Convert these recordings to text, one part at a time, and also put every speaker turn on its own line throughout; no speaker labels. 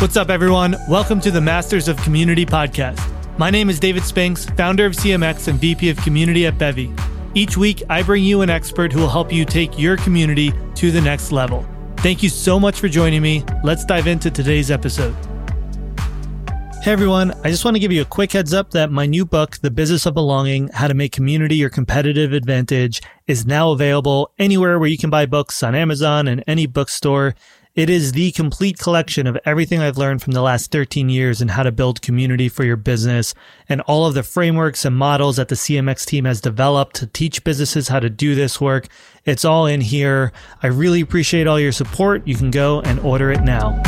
What's up, everyone? Welcome to the Masters of Community podcast. My name is David Spinks, founder of CMX and VP of Community at Bevy. Each week, I bring you an expert who will help you take your community to the next level. Thank you so much for joining me. Let's dive into today's episode. Hey everyone, I just want to give you a quick heads up that my new book, The Business of Belonging How to Make Community Your Competitive Advantage, is now available anywhere where you can buy books on Amazon and any bookstore. It is the complete collection of everything I've learned from the last 13 years in how to build community for your business and all of the frameworks and models that the CMX team has developed to teach businesses how to do this work. It's all in here. I really appreciate all your support. You can go and order it now.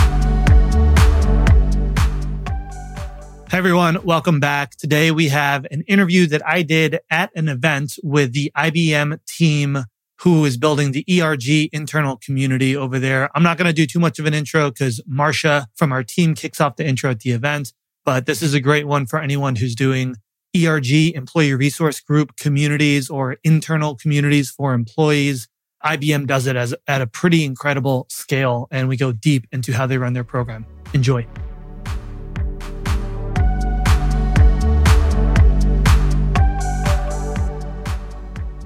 Hey everyone, welcome back. Today we have an interview that I did at an event with the IBM team who is building the ERG internal community over there. I'm not going to do too much of an intro because Marcia from our team kicks off the intro at the event, but this is a great one for anyone who's doing ERG, employee resource group communities or internal communities for employees. IBM does it as at a pretty incredible scale and we go deep into how they run their program. Enjoy.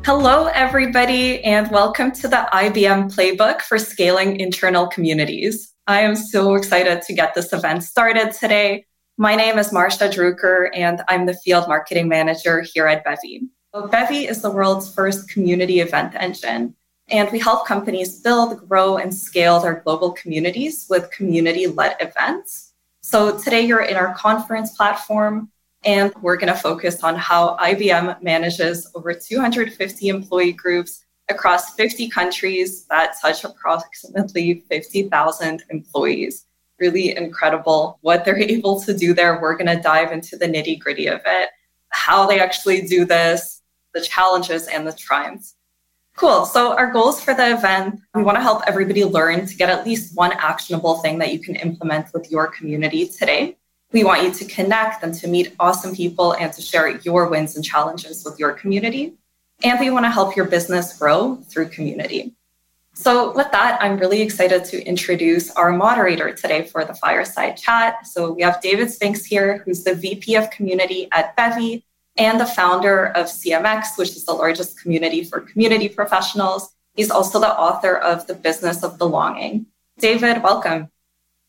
Hello, everybody, and welcome to the IBM Playbook for Scaling Internal Communities. I am so excited to get this event started today. My name is Marsha Drucker, and I'm the Field Marketing Manager here at Bevy. Bevy is the world's first community event engine, and we help companies build, grow, and scale their global communities with community led events. So today you're in our conference platform and we're going to focus on how IBM manages over 250 employee groups across 50 countries that touch approximately 50,000 employees. Really incredible what they're able to do there. We're going to dive into the nitty gritty of it, how they actually do this, the challenges and the triumphs. Cool. So, our goals for the event we want to help everybody learn to get at least one actionable thing that you can implement with your community today. We want you to connect and to meet awesome people and to share your wins and challenges with your community. And we want to help your business grow through community. So, with that, I'm really excited to introduce our moderator today for the fireside chat. So, we have David Spinks here, who's the VP of Community at Bevy and the founder of CMX, which is the largest community for community professionals. He's also the author of The Business of Belonging. David, welcome.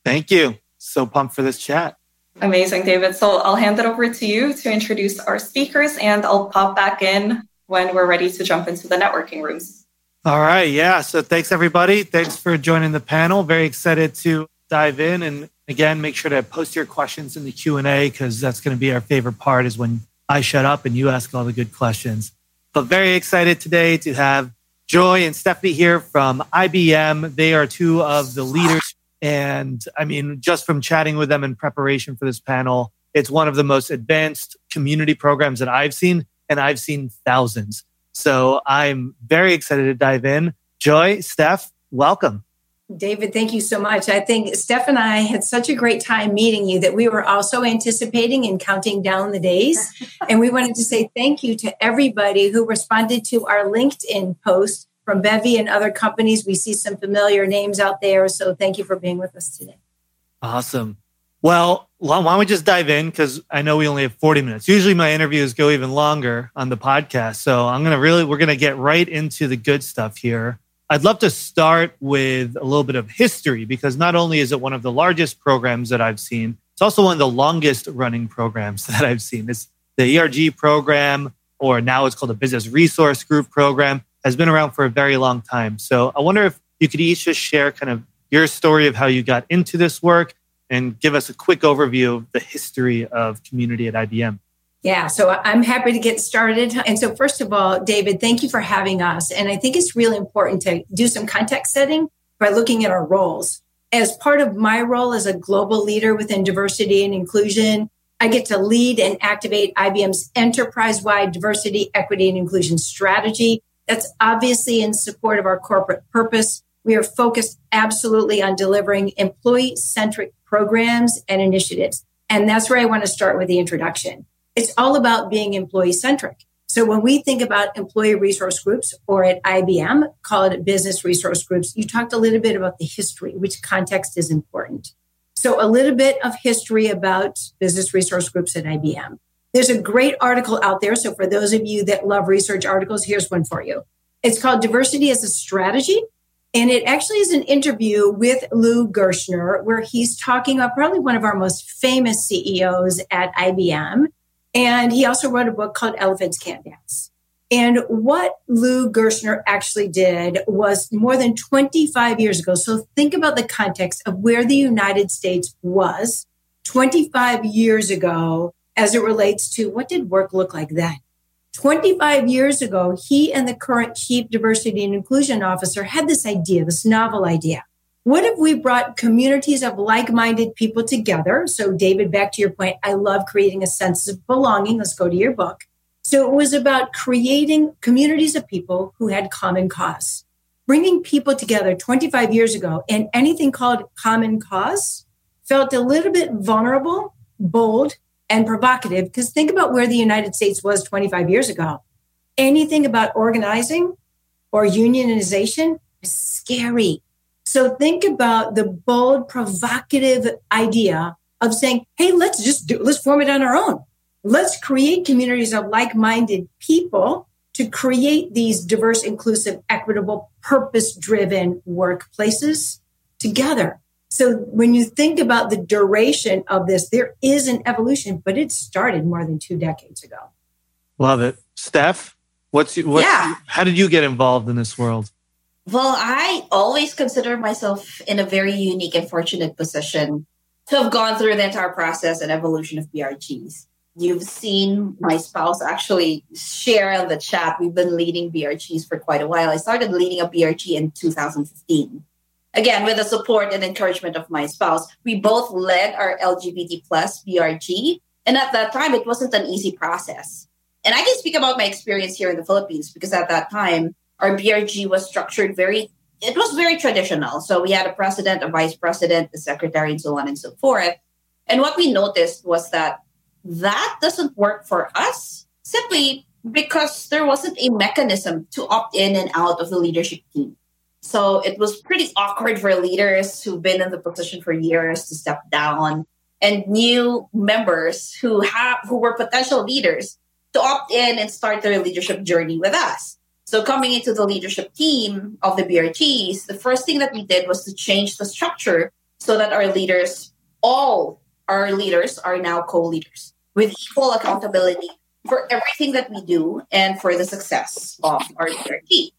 Thank you. So pumped for this chat.
Amazing, David. So I'll hand it over to you to introduce our speakers and I'll pop back in when we're ready to jump into the networking rooms.
All right. Yeah. So thanks, everybody. Thanks for joining the panel. Very excited to dive in. And again, make sure to post your questions in the Q&A because that's going to be our favorite part is when I shut up and you ask all the good questions. But very excited today to have Joy and Stephanie here from IBM. They are two of the leaders and I mean, just from chatting with them in preparation for this panel, it's one of the most advanced community programs that I've seen, and I've seen thousands. So I'm very excited to dive in. Joy, Steph, welcome.
David, thank you so much. I think Steph and I had such a great time meeting you that we were also anticipating and counting down the days. and we wanted to say thank you to everybody who responded to our LinkedIn post from Bevy and other companies. We see some familiar names out there. So thank you for being with us today.
Awesome. Well, why don't we just dive in? Because I know we only have 40 minutes. Usually my interviews go even longer on the podcast. So I'm going to really, we're going to get right into the good stuff here. I'd love to start with a little bit of history because not only is it one of the largest programs that I've seen, it's also one of the longest running programs that I've seen. It's the ERG program, or now it's called the business resource group program has been around for a very long time. So I wonder if you could each just share kind of your story of how you got into this work and give us a quick overview of the history of community at IBM.
Yeah, so I'm happy to get started. And so, first of all, David, thank you for having us. And I think it's really important to do some context setting by looking at our roles. As part of my role as a global leader within diversity and inclusion, I get to lead and activate IBM's enterprise wide diversity, equity, and inclusion strategy that's obviously in support of our corporate purpose. We are focused absolutely on delivering employee centric programs and initiatives. And that's where I want to start with the introduction. It's all about being employee centric. So when we think about employee resource groups or at IBM, call it business resource groups, you talked a little bit about the history, which context is important. So, a little bit of history about business resource groups at IBM. There's a great article out there. So, for those of you that love research articles, here's one for you. It's called Diversity as a Strategy. And it actually is an interview with Lou Gerstner, where he's talking about probably one of our most famous CEOs at IBM. And he also wrote a book called Elephants Can't Dance. And what Lou Gerstner actually did was more than 25 years ago. So think about the context of where the United States was 25 years ago as it relates to what did work look like then? 25 years ago, he and the current chief diversity and inclusion officer had this idea, this novel idea. What if we brought communities of like minded people together? So, David, back to your point, I love creating a sense of belonging. Let's go to your book. So it was about creating communities of people who had common cause, bringing people together 25 years ago. And anything called common cause felt a little bit vulnerable, bold, and provocative. Because think about where the United States was 25 years ago. Anything about organizing or unionization is scary. So think about the bold, provocative idea of saying, hey, let's just do, let's form it on our own let's create communities of like-minded people to create these diverse, inclusive, equitable, purpose-driven workplaces together. So when you think about the duration of this, there is an evolution, but it started more than two decades ago.
Love it. Steph, what's, what's yeah. how did you get involved in this world?
Well, I always consider myself in a very unique and fortunate position to have gone through the entire process and evolution of BRGs. You've seen my spouse actually share in the chat. We've been leading BRGs for quite a while. I started leading a BRG in 2015. Again, with the support and encouragement of my spouse, we both led our LGBT plus BRG. And at that time, it wasn't an easy process. And I can speak about my experience here in the Philippines because at that time, our BRG was structured very, it was very traditional. So we had a president, a vice president, a secretary, and so on and so forth. And what we noticed was that that doesn't work for us simply because there wasn't a mechanism to opt in and out of the leadership team. So it was pretty awkward for leaders who've been in the position for years to step down and new members who have who were potential leaders to opt in and start their leadership journey with us. So coming into the leadership team of the BRGs, the first thing that we did was to change the structure so that our leaders, all our leaders are now co-leaders with equal accountability for everything that we do and for the success of our DRT.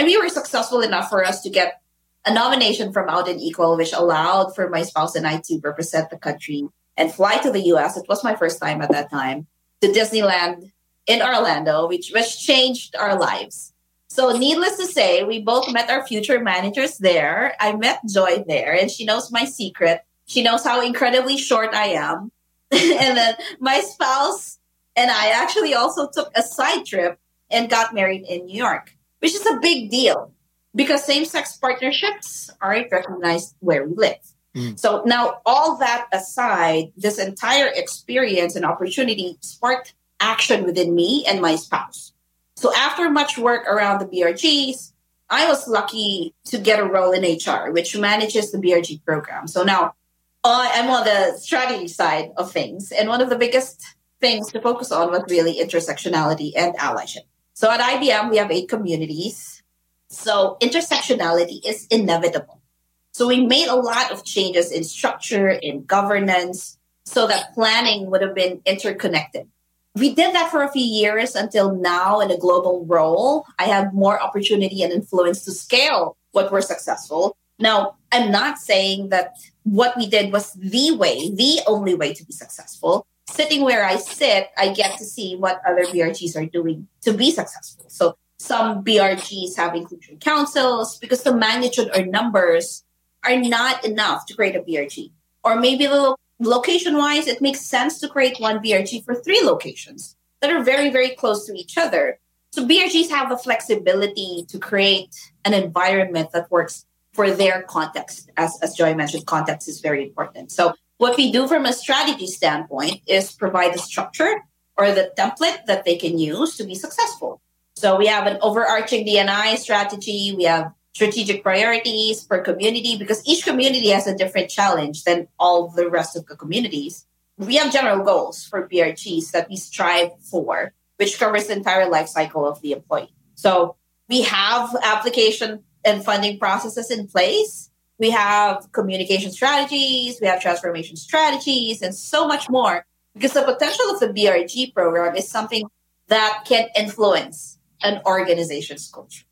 And we were successful enough for us to get a nomination from Out and Equal, which allowed for my spouse and I to represent the country and fly to the US. It was my first time at that time to Disneyland in Orlando, which, which changed our lives. So, needless to say, we both met our future managers there. I met Joy there, and she knows my secret. She knows how incredibly short I am. and then my spouse and I actually also took a side trip and got married in New York, which is a big deal because same sex partnerships aren't recognized where we live. Mm. So now, all that aside, this entire experience and opportunity sparked action within me and my spouse. So after much work around the BRGs, I was lucky to get a role in HR, which manages the BRG program. So now I'm on the strategy side of things. And one of the biggest things to focus on was really intersectionality and allyship. So at IBM, we have eight communities. So intersectionality is inevitable. So we made a lot of changes in structure, in governance, so that planning would have been interconnected. We did that for a few years until now in a global role. I have more opportunity and influence to scale what we're successful. Now, I'm not saying that what we did was the way, the only way to be successful. Sitting where I sit, I get to see what other BRGs are doing to be successful. So some BRGs have inclusion councils because the magnitude or numbers are not enough to create a BRG. Or maybe lo- location wise, it makes sense to create one BRG for three locations that are very, very close to each other. So BRGs have the flexibility to create an environment that works for their context. As, as Joy mentioned, context is very important. So what we do from a strategy standpoint is provide the structure or the template that they can use to be successful. So we have an overarching DNI strategy. We have strategic priorities per community because each community has a different challenge than all the rest of the communities. We have general goals for BRGs that we strive for, which covers the entire life cycle of the employee. So we have application and funding processes in place. We have communication strategies, we have transformation strategies, and so much more. Because the potential of the BRG program is something that can influence an organization's culture.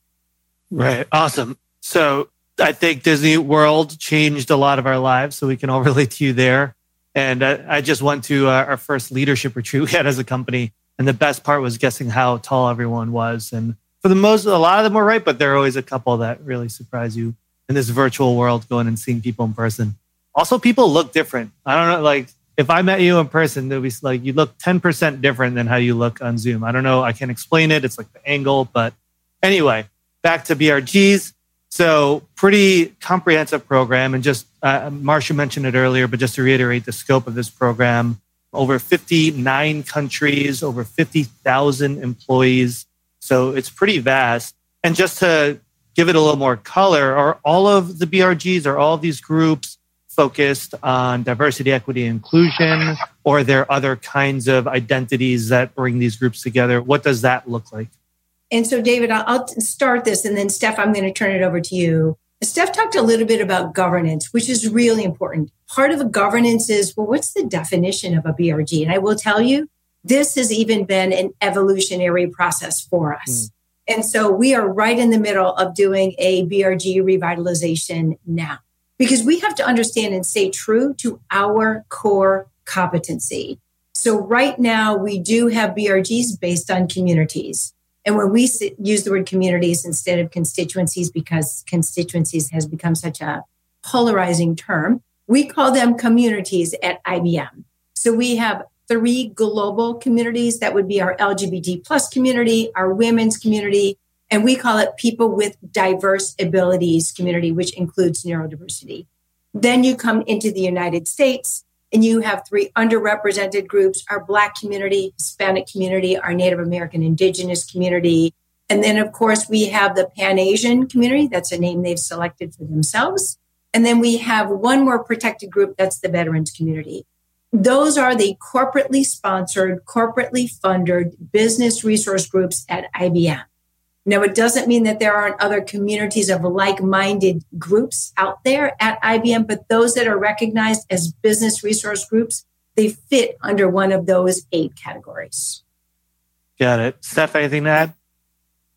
Right. Awesome. So I think Disney World changed a lot of our lives. So we can all relate to you there. And I, I just went to uh, our first leadership retreat we had as a company. And the best part was guessing how tall everyone was. And for the most, a lot of them were right, but there are always a couple that really surprise you in this virtual world going and seeing people in person. Also, people look different. I don't know, like if I met you in person, would be like you look 10% different than how you look on Zoom. I don't know. I can't explain it. It's like the angle. But anyway, back to BRGs. So, pretty comprehensive program. And just, uh, Marcia mentioned it earlier, but just to reiterate the scope of this program over 59 countries, over 50,000 employees. So, it's pretty vast. And just to give it a little more color, are all of the BRGs, are all these groups focused on diversity, equity, inclusion, or are there other kinds of identities that bring these groups together? What does that look like?
And so, David, I'll start this, and then Steph, I'm going to turn it over to you. Steph talked a little bit about governance, which is really important. Part of a governance is, well, what's the definition of a BRG? And I will tell you, this has even been an evolutionary process for us. Mm. And so we are right in the middle of doing a BRG revitalization now because we have to understand and stay true to our core competency. So right now we do have BRGs based on communities. And when we use the word communities instead of constituencies, because constituencies has become such a polarizing term, we call them communities at IBM. So we have three global communities. That would be our LGBT plus community, our women's community, and we call it people with diverse abilities community, which includes neurodiversity. Then you come into the United States and you have three underrepresented groups our Black community, Hispanic community, our Native American Indigenous community. And then, of course, we have the Pan Asian community. That's a name they've selected for themselves. And then we have one more protected group that's the Veterans community. Those are the corporately sponsored, corporately funded business resource groups at IBM. Now, it doesn't mean that there aren't other communities of like minded groups out there at IBM, but those that are recognized as business resource groups, they fit under one of those eight categories.
Got it. Steph, anything to add?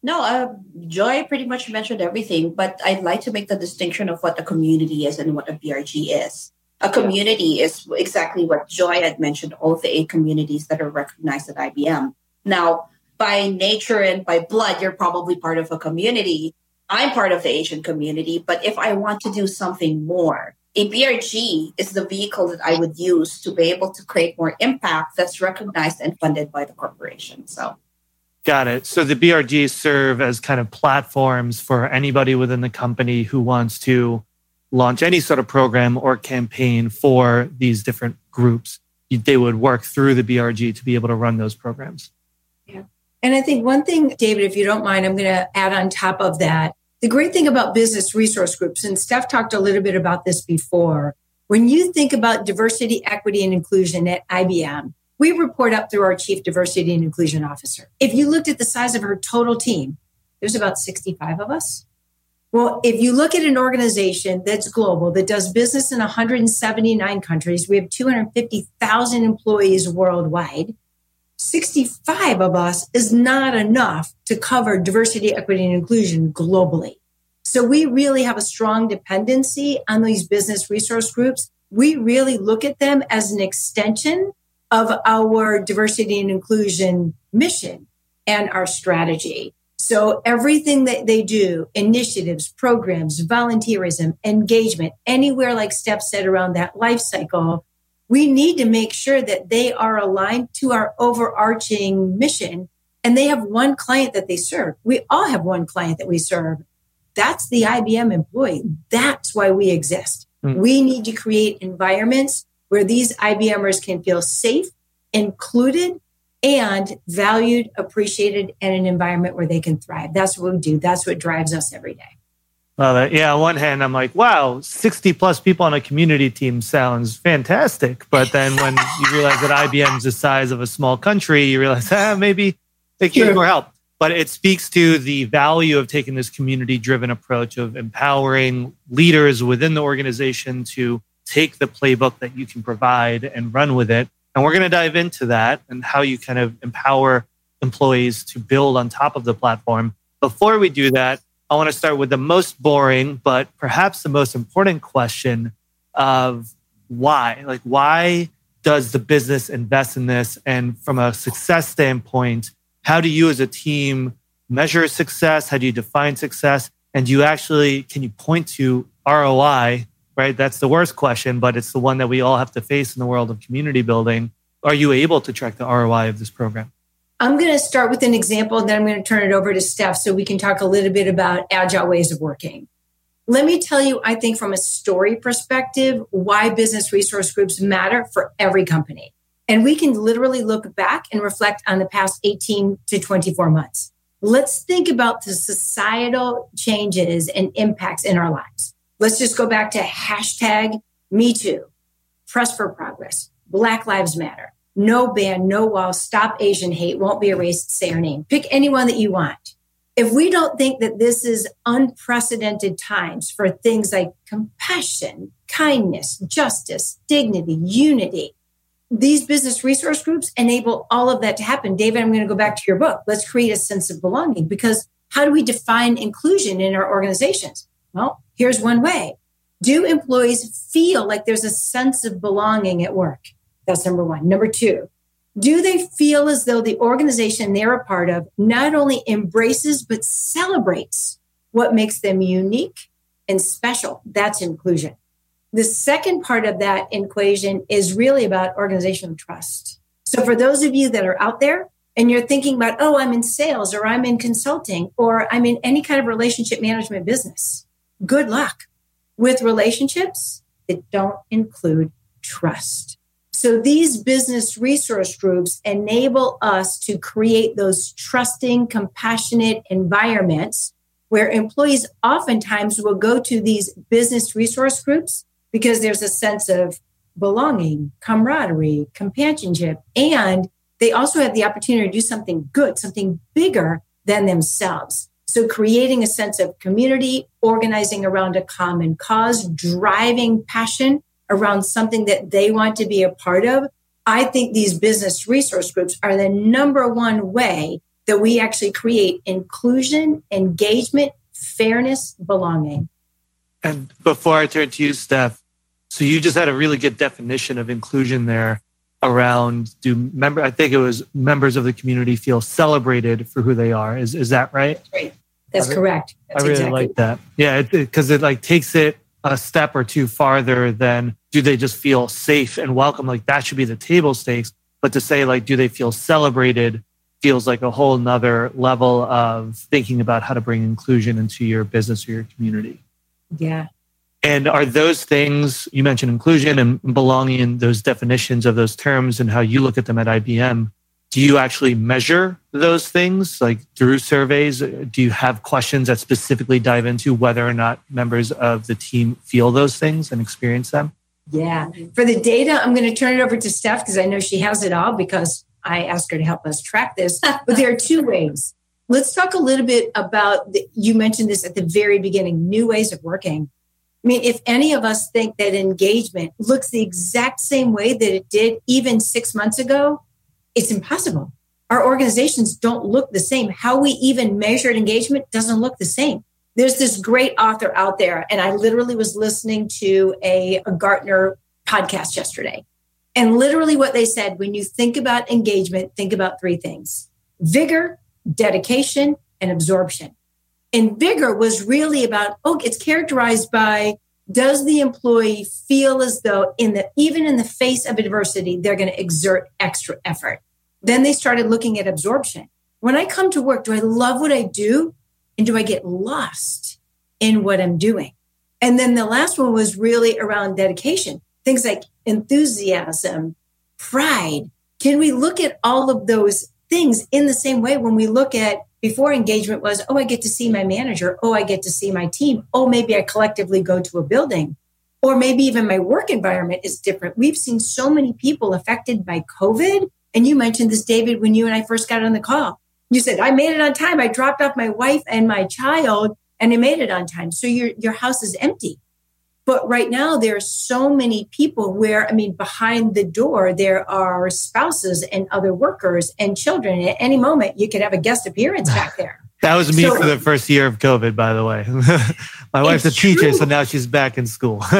No, uh, Joy pretty much mentioned everything, but I'd like to make the distinction of what a community is and what a BRG is. A community is exactly what Joy had mentioned, all of the eight communities that are recognized at IBM. Now, by nature and by blood, you're probably part of a community. I'm part of the Asian community, but if I want to do something more, a BRG is the vehicle that I would use to be able to create more impact that's recognized and funded by the corporation. So,
got it. So the BRGs serve as kind of platforms for anybody within the company who wants to launch any sort of program or campaign for these different groups. They would work through the BRG to be able to run those programs. Yeah.
And I think one thing, David, if you don't mind, I'm going to add on top of that. The great thing about business resource groups, and Steph talked a little bit about this before, when you think about diversity, equity, and inclusion at IBM, we report up through our chief diversity and inclusion officer. If you looked at the size of her total team, there's about 65 of us. Well, if you look at an organization that's global, that does business in 179 countries, we have 250,000 employees worldwide. 65 of us is not enough to cover diversity, equity, and inclusion globally. So we really have a strong dependency on these business resource groups. We really look at them as an extension of our diversity and inclusion mission and our strategy. So everything that they do, initiatives, programs, volunteerism, engagement, anywhere like Steph said around that life cycle, we need to make sure that they are aligned to our overarching mission and they have one client that they serve. We all have one client that we serve. That's the IBM employee. That's why we exist. Mm. We need to create environments where these IBMers can feel safe, included, and valued, appreciated, and an environment where they can thrive. That's what we do. That's what drives us every day.
Love it. Yeah, on one hand, I'm like, wow, 60 plus people on a community team sounds fantastic. But then when you realize that IBM's the size of a small country, you realize, ah, maybe they can use more help. But it speaks to the value of taking this community driven approach of empowering leaders within the organization to take the playbook that you can provide and run with it. And we're going to dive into that and how you kind of empower employees to build on top of the platform. Before we do that, I want to start with the most boring, but perhaps the most important question of why? Like, why does the business invest in this? And from a success standpoint, how do you as a team measure success? How do you define success? And do you actually, can you point to ROI, right? That's the worst question, but it's the one that we all have to face in the world of community building. Are you able to track the ROI of this program?
I'm going to start with an example, and then I'm going to turn it over to Steph so we can talk a little bit about agile ways of working. Let me tell you, I think from a story perspective, why business resource groups matter for every company. And we can literally look back and reflect on the past 18 to 24 months. Let's think about the societal changes and impacts in our lives. Let's just go back to hashtag me too, press for progress, Black Lives Matter, no ban, no wall, stop Asian hate, won't be erased, say our name. Pick anyone that you want. If we don't think that this is unprecedented times for things like compassion, kindness, justice, dignity, unity, these business resource groups enable all of that to happen. David, I'm going to go back to your book. Let's create a sense of belonging because how do we define inclusion in our organizations? Well, here's one way. Do employees feel like there's a sense of belonging at work? That's number one. Number two, do they feel as though the organization they're a part of not only embraces, but celebrates what makes them unique and special? That's inclusion. The second part of that equation is really about organizational trust. So for those of you that are out there and you're thinking about, oh, I'm in sales or I'm in consulting or I'm in any kind of relationship management business, good luck with relationships that don't include trust. So these business resource groups enable us to create those trusting, compassionate environments where employees oftentimes will go to these business resource groups because there's a sense of belonging, camaraderie, companionship, and they also have the opportunity to do something good, something bigger than themselves. So creating a sense of community, organizing around a common cause, driving passion around something that they want to be a part of, I think these business resource groups are the number one way that we actually create inclusion, engagement, fairness, belonging.
And before I turn to you, Steph, so you just had a really good definition of inclusion there around do member I think it was members of the community feel celebrated for who they are. Is is that right?
Right. That's I correct. That's
I really exactly. like that. Yeah, because it, it, it like takes it a step or two farther than do they just feel safe and welcome? Like that should be the table stakes. But to say like, do they feel celebrated feels like a whole nother level of thinking about how to bring inclusion into your business or your community.
Yeah.
And are those things you mentioned inclusion and belonging in those definitions of those terms and how you look at them at IBM? do you actually measure those things like through surveys? Do you have questions that specifically dive into whether or not members of the team feel those things and experience them?
Yeah. For the data i'm going to turn it over to steph because i know she has it all because i asked her to help us track this. But there are two ways. Let's talk a little bit about the, you mentioned this at the very beginning new ways of working I mean, if any of us think that engagement looks the exact same way that it did even six months ago, it's impossible. Our organizations don't look the same. How we even measured engagement doesn't look the same. There's this great author out there, and I literally was listening to a, a Gartner podcast yesterday. And literally, what they said when you think about engagement, think about three things vigor, dedication, and absorption. And vigor was really about, oh, it's characterized by does the employee feel as though in the even in the face of adversity they're going to exert extra effort? Then they started looking at absorption. When i come to work do i love what i do? And do i get lost in what i'm doing? And then the last one was really around dedication. Things like enthusiasm pride. Can we look at all of those things in the same way when we look at before engagement was, oh, I get to see my manager. Oh, I get to see my team. Oh, maybe I collectively go to a building. Or maybe even my work environment is different. We've seen so many people affected by COVID. And you mentioned this, David, when you and I first got on the call. You said, I made it on time. I dropped off my wife and my child and I made it on time. So your, your house is empty. But right now, there are so many people where, I mean, behind the door, there are spouses and other workers and children. At any moment, you could have a guest appearance back there.
that was me so, for the first year of COVID, by the way. My wife's a teacher, true. so now she's back in school.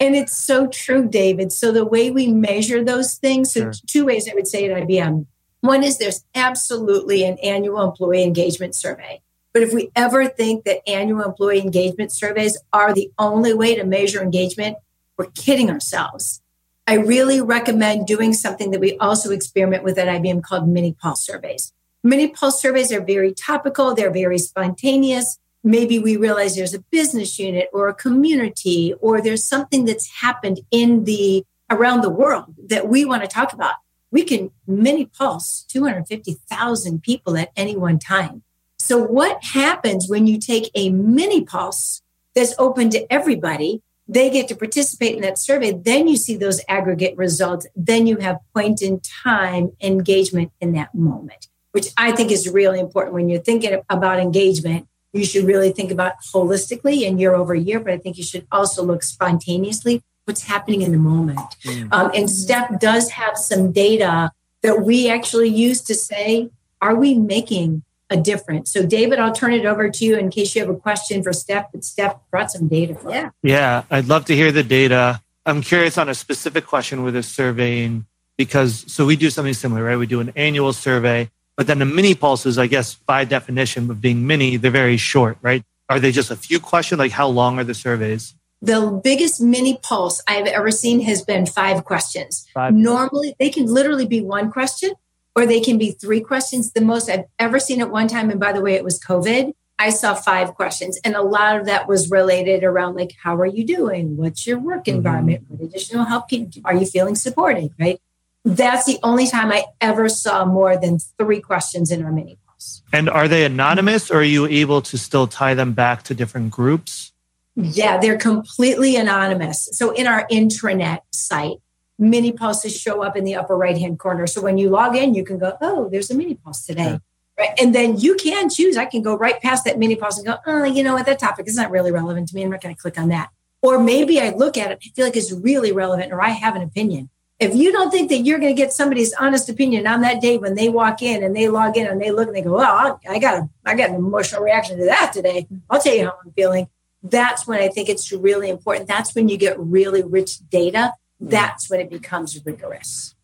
and it's so true, David. So the way we measure those things, so sure. two ways I would say at IBM. One is there's absolutely an annual employee engagement survey. But if we ever think that annual employee engagement surveys are the only way to measure engagement, we're kidding ourselves. I really recommend doing something that we also experiment with at IBM called mini pulse surveys. Mini pulse surveys are very topical, they're very spontaneous. Maybe we realize there's a business unit or a community or there's something that's happened in the around the world that we want to talk about. We can mini pulse 250,000 people at any one time. So, what happens when you take a mini pulse that's open to everybody? They get to participate in that survey. Then you see those aggregate results. Then you have point in time engagement in that moment, which I think is really important. When you're thinking about engagement, you should really think about holistically and year over year, but I think you should also look spontaneously what's happening in the moment. Mm. Um, and Steph does have some data that we actually use to say, are we making a difference. So, David, I'll turn it over to you in case you have a question for Steph. But Steph brought some data for
yeah.
Yeah, I'd love to hear the data. I'm curious on a specific question with a surveying because so we do something similar, right? We do an annual survey, but then the mini pulses, I guess, by definition of being mini, they're very short, right? Are they just a few questions? Like how long are the surveys?
The biggest mini pulse I've ever seen has been five questions. Five. Normally, they can literally be one question, or they can be three questions. The most I've ever seen at one time, and by the way, it was COVID. I saw five questions, and a lot of that was related around like, how are you doing? What's your work mm-hmm. environment? What additional help can you, are you feeling supported? Right. That's the only time I ever saw more than three questions in our mini pulse.
And are they anonymous, or are you able to still tie them back to different groups?
Yeah, they're completely anonymous. So in our intranet site, mini pulses show up in the upper right hand corner. So when you log in, you can go, oh, there's a mini pulse today. Yeah. Right. And then you can choose. I can go right past that mini pulse and go, oh, you know what? That topic is not really relevant to me. I'm not going to click on that. Or maybe I look at it, I feel like it's really relevant, or I have an opinion. If you don't think that you're going to get somebody's honest opinion on that day when they walk in and they log in and they look and they go, well, I got a, I got an emotional reaction to that today. I'll tell you how I'm feeling. That's when I think it's really important. That's when you get really rich data that's when it becomes rigorous.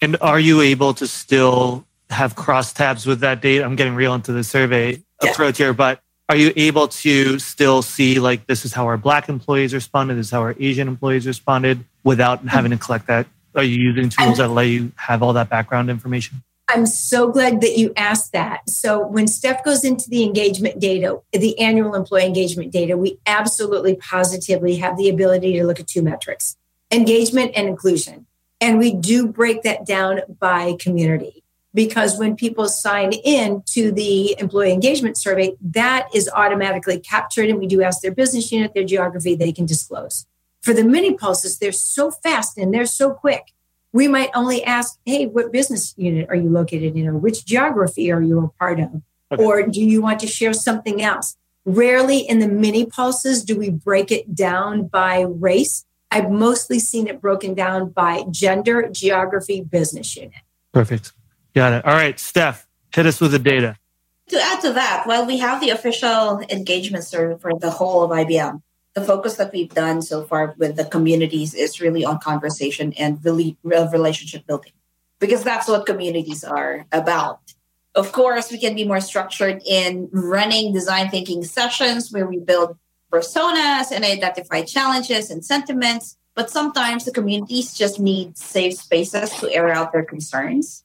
And are you able to still have crosstabs with that data? I'm getting real into the survey yeah. approach here, but are you able to still see like this is how our black employees responded, this is how our Asian employees responded without mm-hmm. having to collect that? Are you using tools that let you have all that background information?
I'm so glad that you asked that. So when Steph goes into the engagement data, the annual employee engagement data, we absolutely positively have the ability to look at two metrics engagement and inclusion. And we do break that down by community because when people sign in to the employee engagement survey, that is automatically captured. And we do ask their business unit, their geography, they can disclose. For the mini pulses, they're so fast and they're so quick. We might only ask, hey, what business unit are you located in? Or which geography are you a part of? Okay. Or do you want to share something else? Rarely in the mini pulses do we break it down by race I've mostly seen it broken down by gender, geography, business unit.
Perfect. Got it. All right, Steph, hit us with the data.
To add to that, while we have the official engagement survey for the whole of IBM, the focus that we've done so far with the communities is really on conversation and really relationship building, because that's what communities are about. Of course, we can be more structured in running design thinking sessions where we build personas and identify challenges and sentiments. But sometimes the communities just need safe spaces to air out their concerns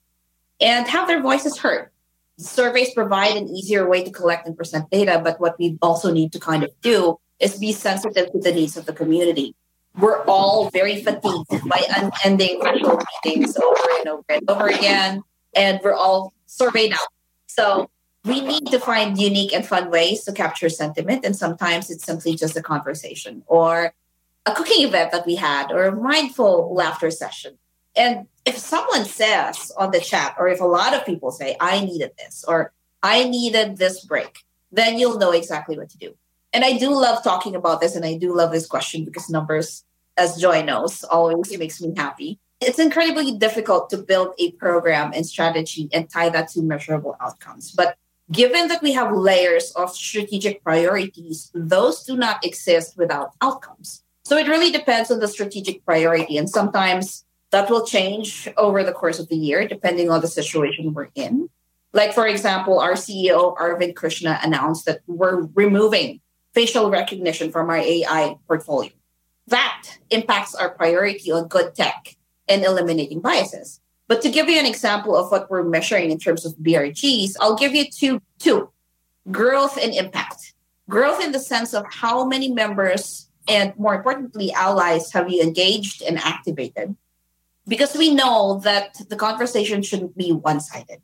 and have their voices heard. Surveys provide an easier way to collect and present data, but what we also need to kind of do is be sensitive to the needs of the community. We're all very fatigued by unending virtual meetings over and over and over again. And we're all survey out. So we need to find unique and fun ways to capture sentiment. And sometimes it's simply just a conversation or a cooking event that we had or a mindful laughter session. And if someone says on the chat, or if a lot of people say, I needed this, or I needed this break, then you'll know exactly what to do. And I do love talking about this, and I do love this question because numbers, as Joy knows, always makes me happy. It's incredibly difficult to build a program and strategy and tie that to measurable outcomes. But given that we have layers of strategic priorities, those do not exist without outcomes. So it really depends on the strategic priority. And sometimes that will change over the course of the year, depending on the situation we're in. Like, for example, our CEO, Arvind Krishna, announced that we're removing facial recognition from our AI portfolio. That impacts our priority on good tech and eliminating biases. But to give you an example of what we're measuring in terms of BRGs, I'll give you two, two growth and impact. Growth in the sense of how many members and more importantly, allies have you engaged and activated? Because we know that the conversation shouldn't be one sided.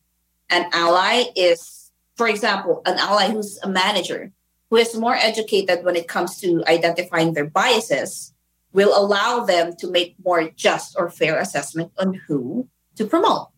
An ally is, for example, an ally who's a manager who is more educated when it comes to identifying their biases will allow them to make more just or fair assessment on who to promote.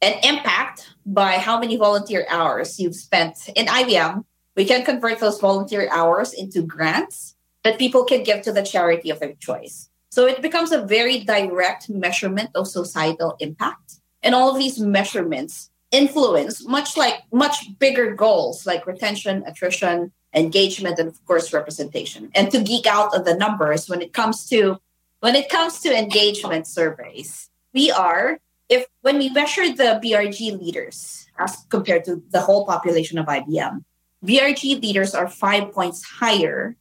And impact by how many volunteer hours you've spent in IBM, we can convert those volunteer hours into grants that people can give to the charity of their choice. So it becomes a very direct measurement of societal impact. And all of these measurements influence much like much bigger goals like retention, attrition, engagement, and of course representation. And to geek out on the numbers when it comes to when it comes to engagement surveys, we are, if when we measure the BRG leaders as compared to the whole population of IBM, BRG leaders are five points higher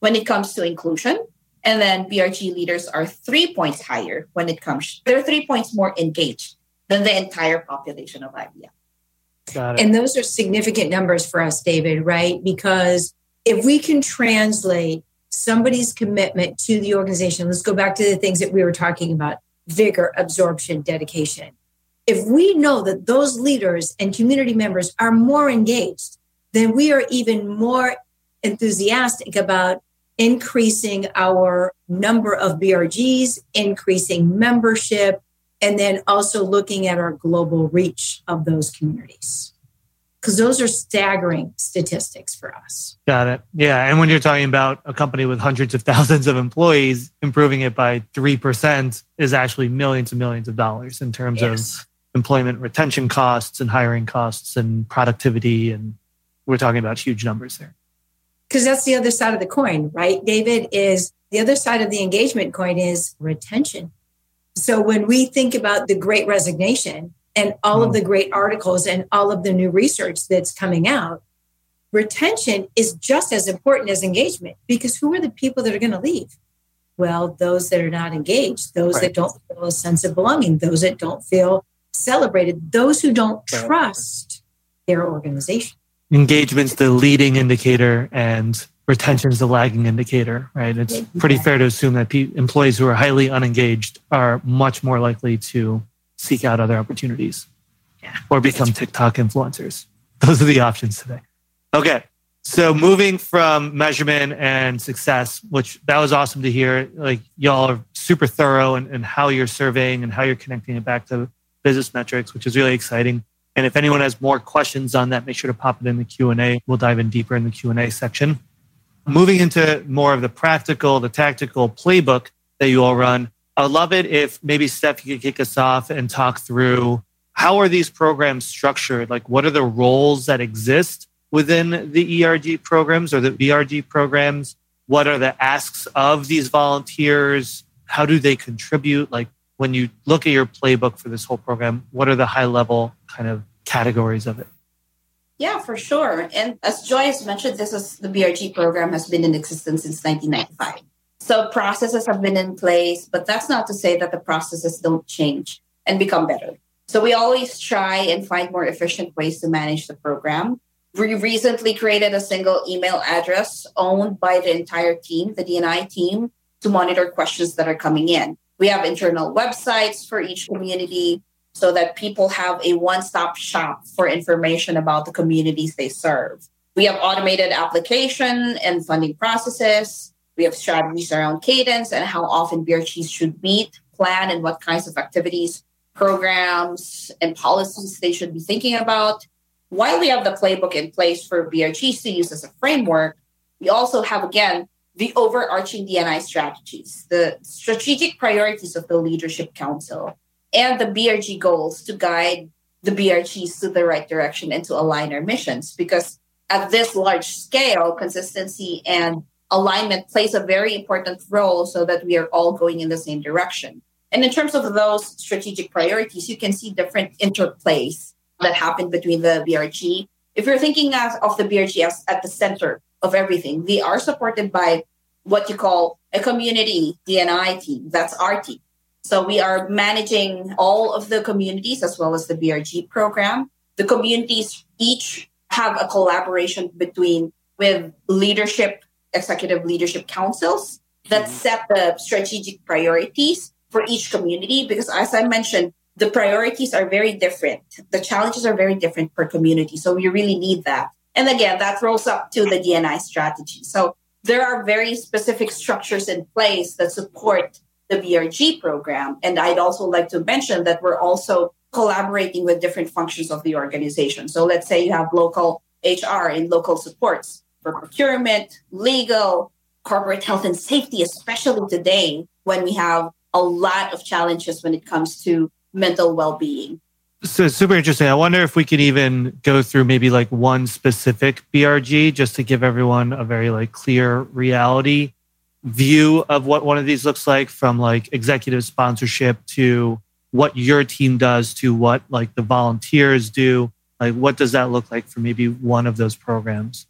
when it comes to inclusion. And then BRG leaders are three points higher when it comes, they're three points more engaged than the entire population of IBM.
And those are significant numbers for us, David, right? Because if we can translate somebody's commitment to the organization, let's go back to the things that we were talking about vigor, absorption, dedication. If we know that those leaders and community members are more engaged, then we are even more enthusiastic about increasing our number of BRGs, increasing membership, and then also looking at our global reach of those communities. Because those are staggering statistics for us.
Got it. Yeah. And when you're talking about a company with hundreds of thousands of employees, improving it by 3% is actually millions and millions of dollars in terms yes. of employment retention costs and hiring costs and productivity. And we're talking about huge numbers there
because that's the other side of the coin, right? David is the other side of the engagement coin is retention. So when we think about the great resignation and all mm. of the great articles and all of the new research that's coming out, retention is just as important as engagement because who are the people that are going to leave? Well, those that are not engaged, those right. that don't feel a sense of belonging, those that don't feel celebrated, those who don't trust their organization
engagement's the leading indicator and retention's the lagging indicator, right? It's pretty fair to assume that pe- employees who are highly unengaged are much more likely to seek out other opportunities yeah. or become TikTok influencers. Those are the options today. Okay. So moving from measurement and success, which that was awesome to hear. Like y'all are super thorough in, in how you're surveying and how you're connecting it back to business metrics, which is really exciting. And if anyone has more questions on that, make sure to pop it in the Q&A. We'll dive in deeper in the Q&A section. Moving into more of the practical, the tactical playbook that you all run, I would love it if maybe Steph, you could kick us off and talk through how are these programs structured? Like what are the roles that exist within the ERG programs or the BRG programs? What are the asks of these volunteers? How do they contribute? Like when you look at your playbook for this whole program, what are the high level kind of categories of it?
Yeah, for sure. And as Joy's mentioned, this is the BRG program has been in existence since 1995. So processes have been in place, but that's not to say that the processes don't change and become better. So we always try and find more efficient ways to manage the program. We recently created a single email address owned by the entire team, the DNI team, to monitor questions that are coming in. We have internal websites for each community. so that people have a one stop shop for information about the communities they serve. We have automated application and funding processes. We have strategies around cadence and how often BRGs should meet, plan, and what kinds of activities, programs, and policies they should be thinking about. While we have the playbook in place for BRGs to use as a framework, we also have, again, the overarching DNI strategies, the strategic priorities of the Leadership Council, and the BRG goals to guide the BRGs to the right direction and to align our missions. Because at this large scale, consistency and alignment plays a very important role so that we are all going in the same direction. And in terms of those strategic priorities, you can see different interplays that happen between the BRG. If you're thinking of the BRG as at the center of everything, they are supported by what you call a community DNI team. That's our team. So we are managing all of the communities as well as the BRG program. The communities each have a collaboration between with leadership, executive leadership councils that mm-hmm. set the strategic priorities for each community. Because as I mentioned, the priorities are very different. The challenges are very different per community. So we really need that. And again, that rolls up to the DNI strategy. So there are very specific structures in place that support the BRG program. And I'd also like to mention that we're also collaborating with different functions of the organization. So let's say you have local HR and local supports for procurement, legal, corporate health and safety, especially today when we have a lot of challenges when it comes to mental well being.
So super interesting. I wonder if we could even go through maybe like one specific BRG just to give everyone a very like clear reality view of what one of these looks like from like executive sponsorship to what your team does to what like the volunteers do like what does that look like for maybe one of those programs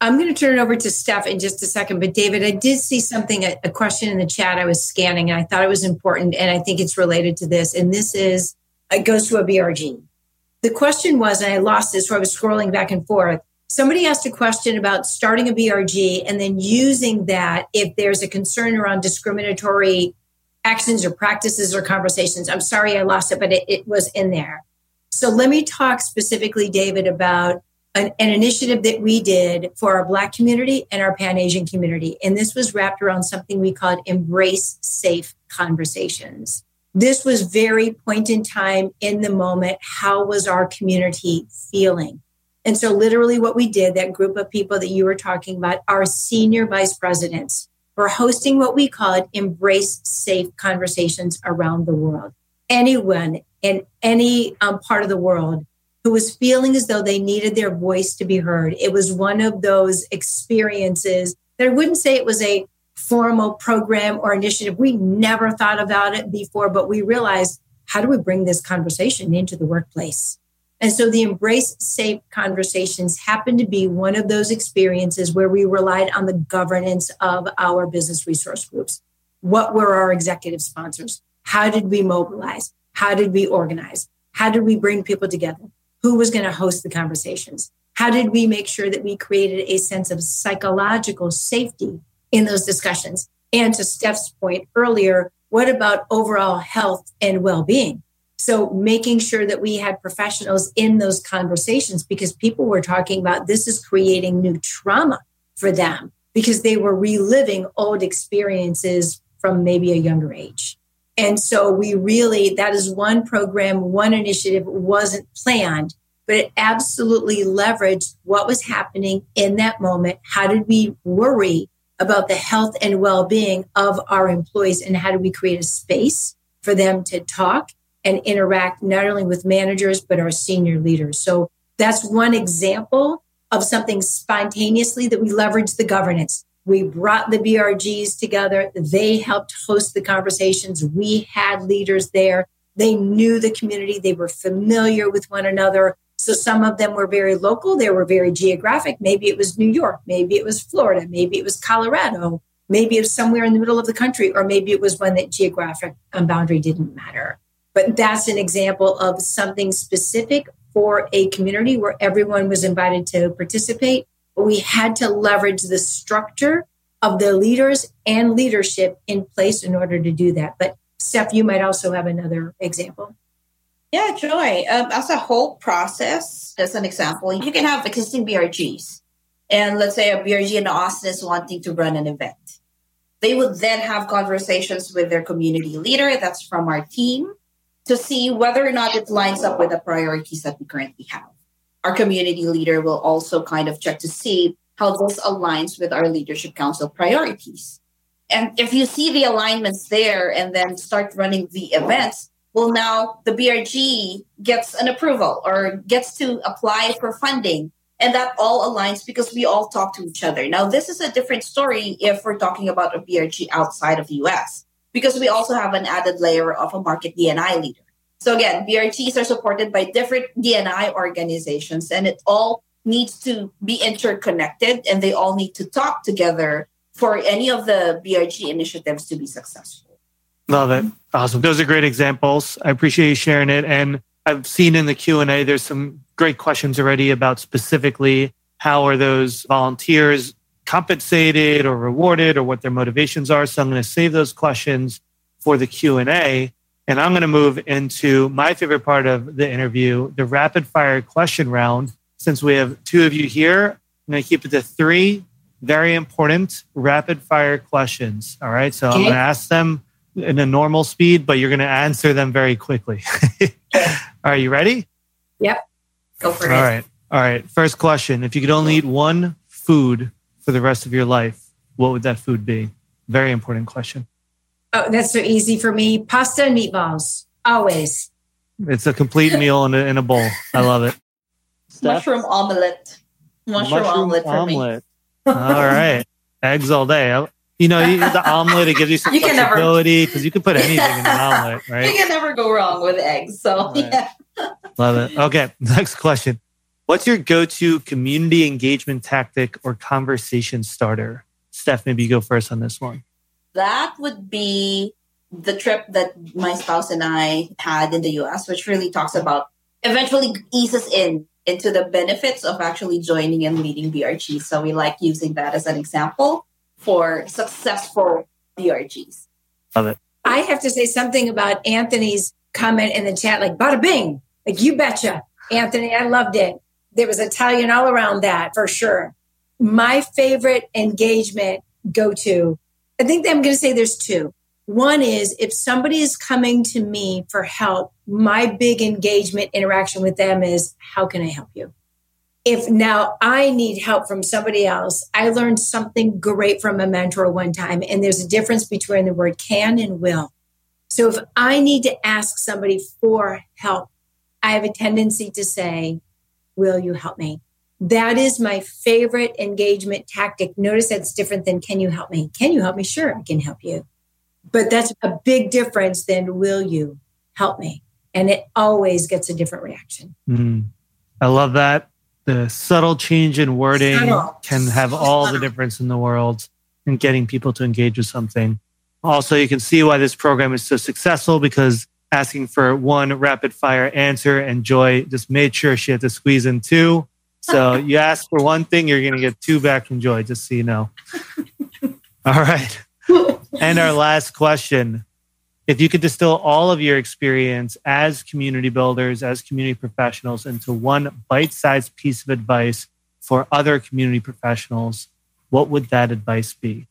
i'm going to turn it over to steph in just a second but david i did see something a, a question in the chat i was scanning and i thought it was important and i think it's related to this and this is it goes to a brg the question was and i lost this where i was scrolling back and forth somebody asked a question about starting a BRG and then using that if there's a concern around discriminatory actions or practices or conversations. I'm sorry I lost it, but it, it was in there. So let me talk specifically, David, about an, an, initiative that we did for our Black community and our Pan Asian community. And this was wrapped around something we called Embrace Safe Conversations. This was very point in time in the moment. How was our community feeling? And so, literally, what we did, that group of people that you were talking about, our senior vice presidents, were hosting what we called Embrace Safe Conversations around the world. Anyone in any um, part of the world who was feeling as though they needed their voice to be heard, it was one of those experiences that I wouldn't say it was a formal program or initiative. We never thought about it before, but we realized how do we bring this conversation into the workplace? And so the Embrace Safe conversations happened to be one of those experiences where we relied on the governance of our business resource groups. What were our executive sponsors? How did we mobilize? How did we organize? How did we bring people together? Who was going to host the conversations? How did we make sure that we created a sense of psychological safety in those discussions? And to Steph's point earlier, what about overall health and well being? So making sure that we had professionals in those conversations because people were talking about this is creating new trauma for them because they were reliving old experiences from maybe a younger age. And so we really, that is one program, one initiative wasn't planned, but it absolutely leveraged what was happening in that moment. How did we worry about the health and well being of our employees? And how do we create a space for them to talk and interact not only with managers, but our senior leaders. So that's one example of something spontaneously that we leveraged the governance. We brought the BRGs together. They helped host the conversations. We had leaders there. They knew the community. They were familiar with one another. So some of them were very local. They were very geographic. Maybe it was New York. Maybe it was Florida. Maybe it was Colorado. Maybe it was somewhere in the middle of the country, or maybe it was one that geographic um, boundary didn't matter. But that's an example of something specific for a community where everyone was invited to participate. We had to leverage the structure of the leaders and leadership in place in order to do that. But Steph, you might also have another example.
Yeah, Joy. Um, as a whole process, as an example, you can have existing BRGs. And let's say a BRG in Austin is wanting to run an event. They would then have conversations with their community leader, that's from our team, to see whether or not it lines up with the priorities that we currently have. Our community leader will also kind of check to see how this aligns with our leadership council priorities. And if you see the alignments there and then start running the events, well, now the BRG gets an approval or gets to apply for funding. And that all aligns because we all talk to each other. Now, this is a different story if we're talking about a BRG outside of the US, because we also have an added layer of a market DNI leader. So again, BRGs are supported by different DNI organizations, and it all needs to be interconnected and they all need to talk together for any of the BRG initiatives to be successful.
Love it. Awesome. Those are great examples. I appreciate you sharing it. And I've seen in the Q&A, there's some great questions already about specifically how are those volunteers compensated or rewarded or what their motivations are. So I'm going to save those questions for the Q&A. And I'm going to move into my favorite part of the interview, the rapid fire question round. Since we have two of you here, I'm going to keep it to three very important rapid fire questions. All right. So okay. I'm going to ask them in a normal speed, but you're going to answer them very quickly. Are you ready?
Yep.
Go for
it. All right. All right. First question. If you could only eat one food for the rest of your life, what would that food be? Very important question.
Oh, that's so easy for me. Pasta and meatballs. Always.
It's a complete meal in a, in a bowl. I love it.
Mushroom omelet. Mushroom, Mushroom omelet for omelet.
me. all right. Eggs all day. You know, the omelet, it gives you some you flexibility because you can put anything in an omelet, right?
You can never go wrong with eggs. So, right. yeah.
Love it. Okay. Next question. What's your go to community engagement tactic or conversation starter? Steph, maybe you go first on this one.
That would be the trip that my spouse and I had in the US, which really talks about eventually eases in into the benefits of actually joining and leading BRGs. So we like using that as an example for successful BRGs.
Love it.
I have to say something about Anthony's comment in the chat, like bada bing, like you betcha, Anthony. I loved it. There was Italian all around that for sure. My favorite engagement go to, I think I'm going to say there's two. One is if somebody is coming to me for help, my big engagement interaction with them is how can I help you? if now I need help from somebody else, I learned something great from a mentor one time, and there's a difference between the word can and will. So if I need to ask somebody for help, I have a tendency to say, Will you help me? That is my favorite engagement tactic. Notice that's different than can you help me? Can you help me? Sure, I can help you. But that's a big difference than will you help me? And it always gets a different reaction.
Mm, I love that the subtle change in wording subtle. can have all the difference in the world in getting people to engage with something. Also, you can see why this program is so successful because asking for one rapid fire answer and Joy just made sure she had to squeeze in two. So you ask for one thing, you're going to get two back from Joy, just so you know. All right. And our last question if you could distill all of your experience as community builders, as community professionals into one bite sized piece of advice for other community professionals, what would that advice be?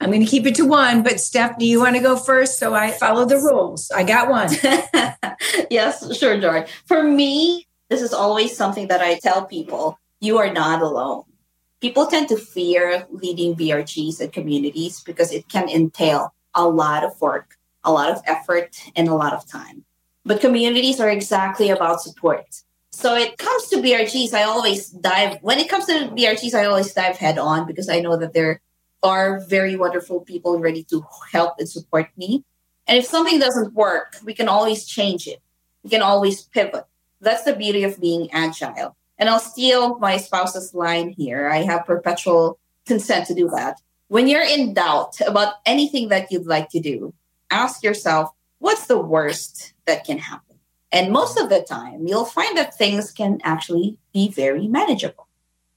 I'm going to keep it to one, but Steph, do you want to go first? So I follow the rules. I got one.
yes, sure, George. For me, this is always something that I tell people you are not alone. People tend to fear leading BRGs and communities because it can entail a lot of work a lot of effort and a lot of time. But communities are exactly about support. So it comes to BRGs, I always dive when it comes to BRGs, I always dive head on because I know that there are very wonderful people ready to help and support me. And if something doesn't work, we can always change it. We can always pivot. That's the beauty of being agile. And I'll steal my spouse's line here. I have perpetual consent to do that. When you're in doubt about anything that you'd like to do, ask yourself, what's the worst that can happen? And most of the time, you'll find that things can actually be very manageable.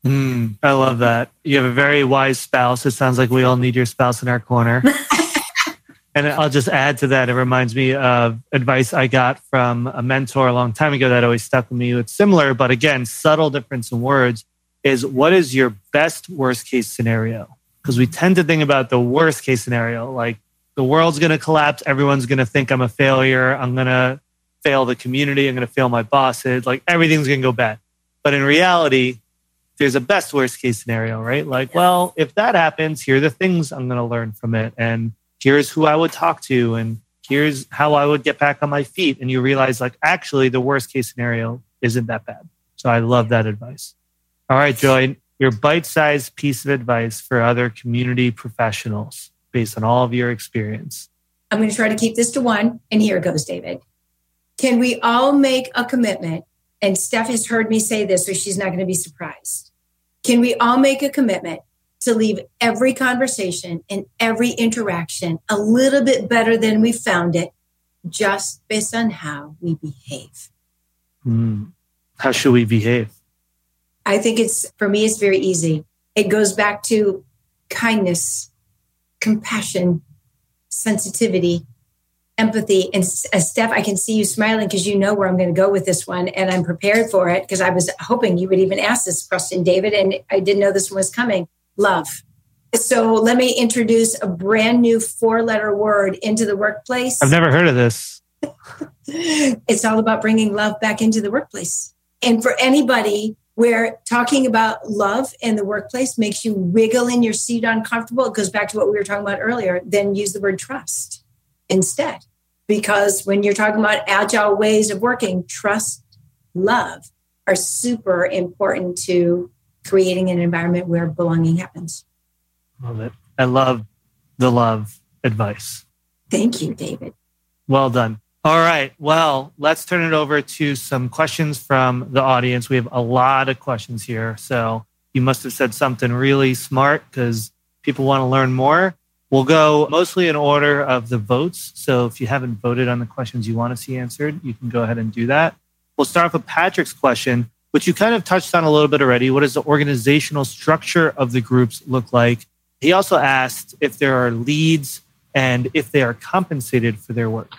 Mm, I love that. You have a very wise spouse. It sounds like we all need your spouse in our corner. And I'll just add to that. It reminds me of advice I got from a mentor a long time ago that always stuck with me. It's similar, but again, subtle difference in words is what is your best worst case scenario? Because we tend to think about the worst case scenario, like the world's going to collapse. Everyone's going to think I'm a failure. I'm going to fail the community. I'm going to fail my bosses. Like everything's going to go bad. But in reality, there's a best worst case scenario, right? Like, well, if that happens, here are the things I'm going to learn from it. And here's who I would talk to. And here's how I would get back on my feet. And you realize, like, actually, the worst case scenario isn't that bad. So I love that advice. All right, Joy, your bite sized piece of advice for other community professionals based on all of your experience.
I'm going to try to keep this to one. And here it goes, David. Can we all make a commitment? And Steph has heard me say this, so she's not going to be surprised. Can we all make a commitment to leave every conversation and every interaction a little bit better than we found it, just based on how we behave?
Mm. How should we behave?
I think it's, for me, it's very easy. It goes back to kindness, compassion, sensitivity, empathy. And uh, Steph, I can see you smiling because you know where I'm going to go with this one. And I'm prepared for it because I was hoping you would even ask this question, David. And I didn't know this one was coming love. So let me introduce a brand new four letter word into the workplace.
I've never heard of this.
it's all about bringing love back into the workplace. And for anybody where talking about love in the workplace makes you wiggle in your seat uncomfortable, it goes back to what we were talking about earlier, then use the word trust instead. Because when you're talking about agile ways of working, trust, love are super important to creating an environment where belonging happens.
Love it. I love the love advice.
Thank you, David.
Well done. All right. Well, let's turn it over to some questions from the audience. We have a lot of questions here. So you must have said something really smart because people want to learn more. We'll go mostly in order of the votes. So if you haven't voted on the questions you want to see answered, you can go ahead and do that. We'll start off with Patrick's question, which you kind of touched on a little bit already. What does the organizational structure of the groups look like? He also asked if there are leads and if they are compensated for their work.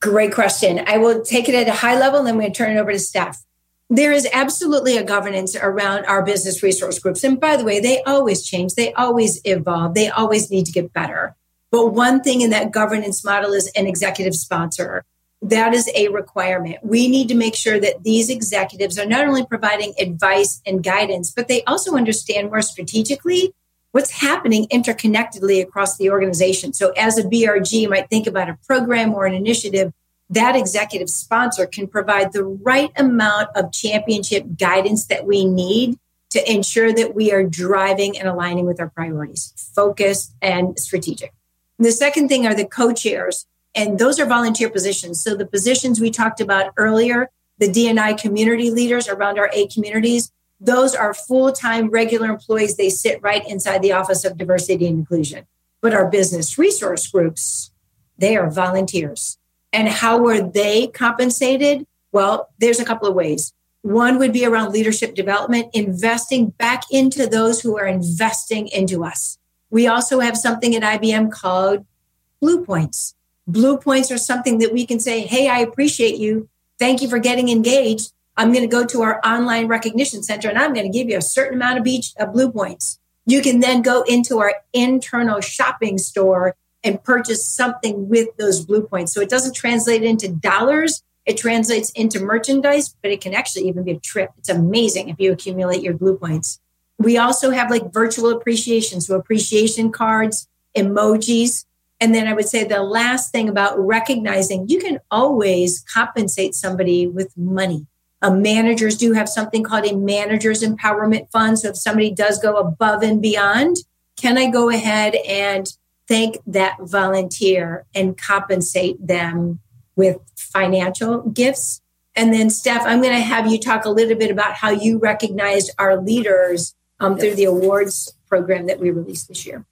Great question. I will take it at a high level and then we'll turn it over to Steph. There is absolutely a governance around our business resource groups. And by the way, they always change, they always evolve, they always need to get better. But one thing in that governance model is an executive sponsor. That is a requirement. We need to make sure that these executives are not only providing advice and guidance, but they also understand more strategically what's happening interconnectedly across the organization. So, as a BRG, might think about a program or an initiative that executive sponsor can provide the right amount of championship guidance that we need to ensure that we are driving and aligning with our priorities, focused and strategic. The second thing are the co chairs, and those are volunteer positions. So the positions we talked about earlier, the DNI community leaders around our eight communities, those are full time regular employees. They sit right inside the Office of Diversity and Inclusion. But our business resource groups, they are volunteers. And how were they compensated? Well, there's a couple of ways. One would be around leadership development, investing back into those who are investing into us. We also have something at IBM called Blue Points. Blue Points are something that we can say, Hey, I appreciate you. Thank you for getting engaged. I'm going to go to our online recognition center and I'm going to give you a certain amount of of Blue Points. You can then go into our internal shopping store and purchase something with those blue points. So it doesn't translate into dollars. It translates into merchandise, but it can actually even be a trip. It's amazing if you accumulate your blue points. We also have like virtual appreciation. So appreciation cards, emojis. And then I would say the last thing about recognizing you can always compensate somebody with money. Uh, managers do have something called a manager's empowerment fund. So if somebody does go above and beyond, can I go ahead and thank that volunteer and compensate them with financial gifts. And then, Steph, I'm going to have you talk a little bit about how you recognized our leaders um, through the awards program that we released this year.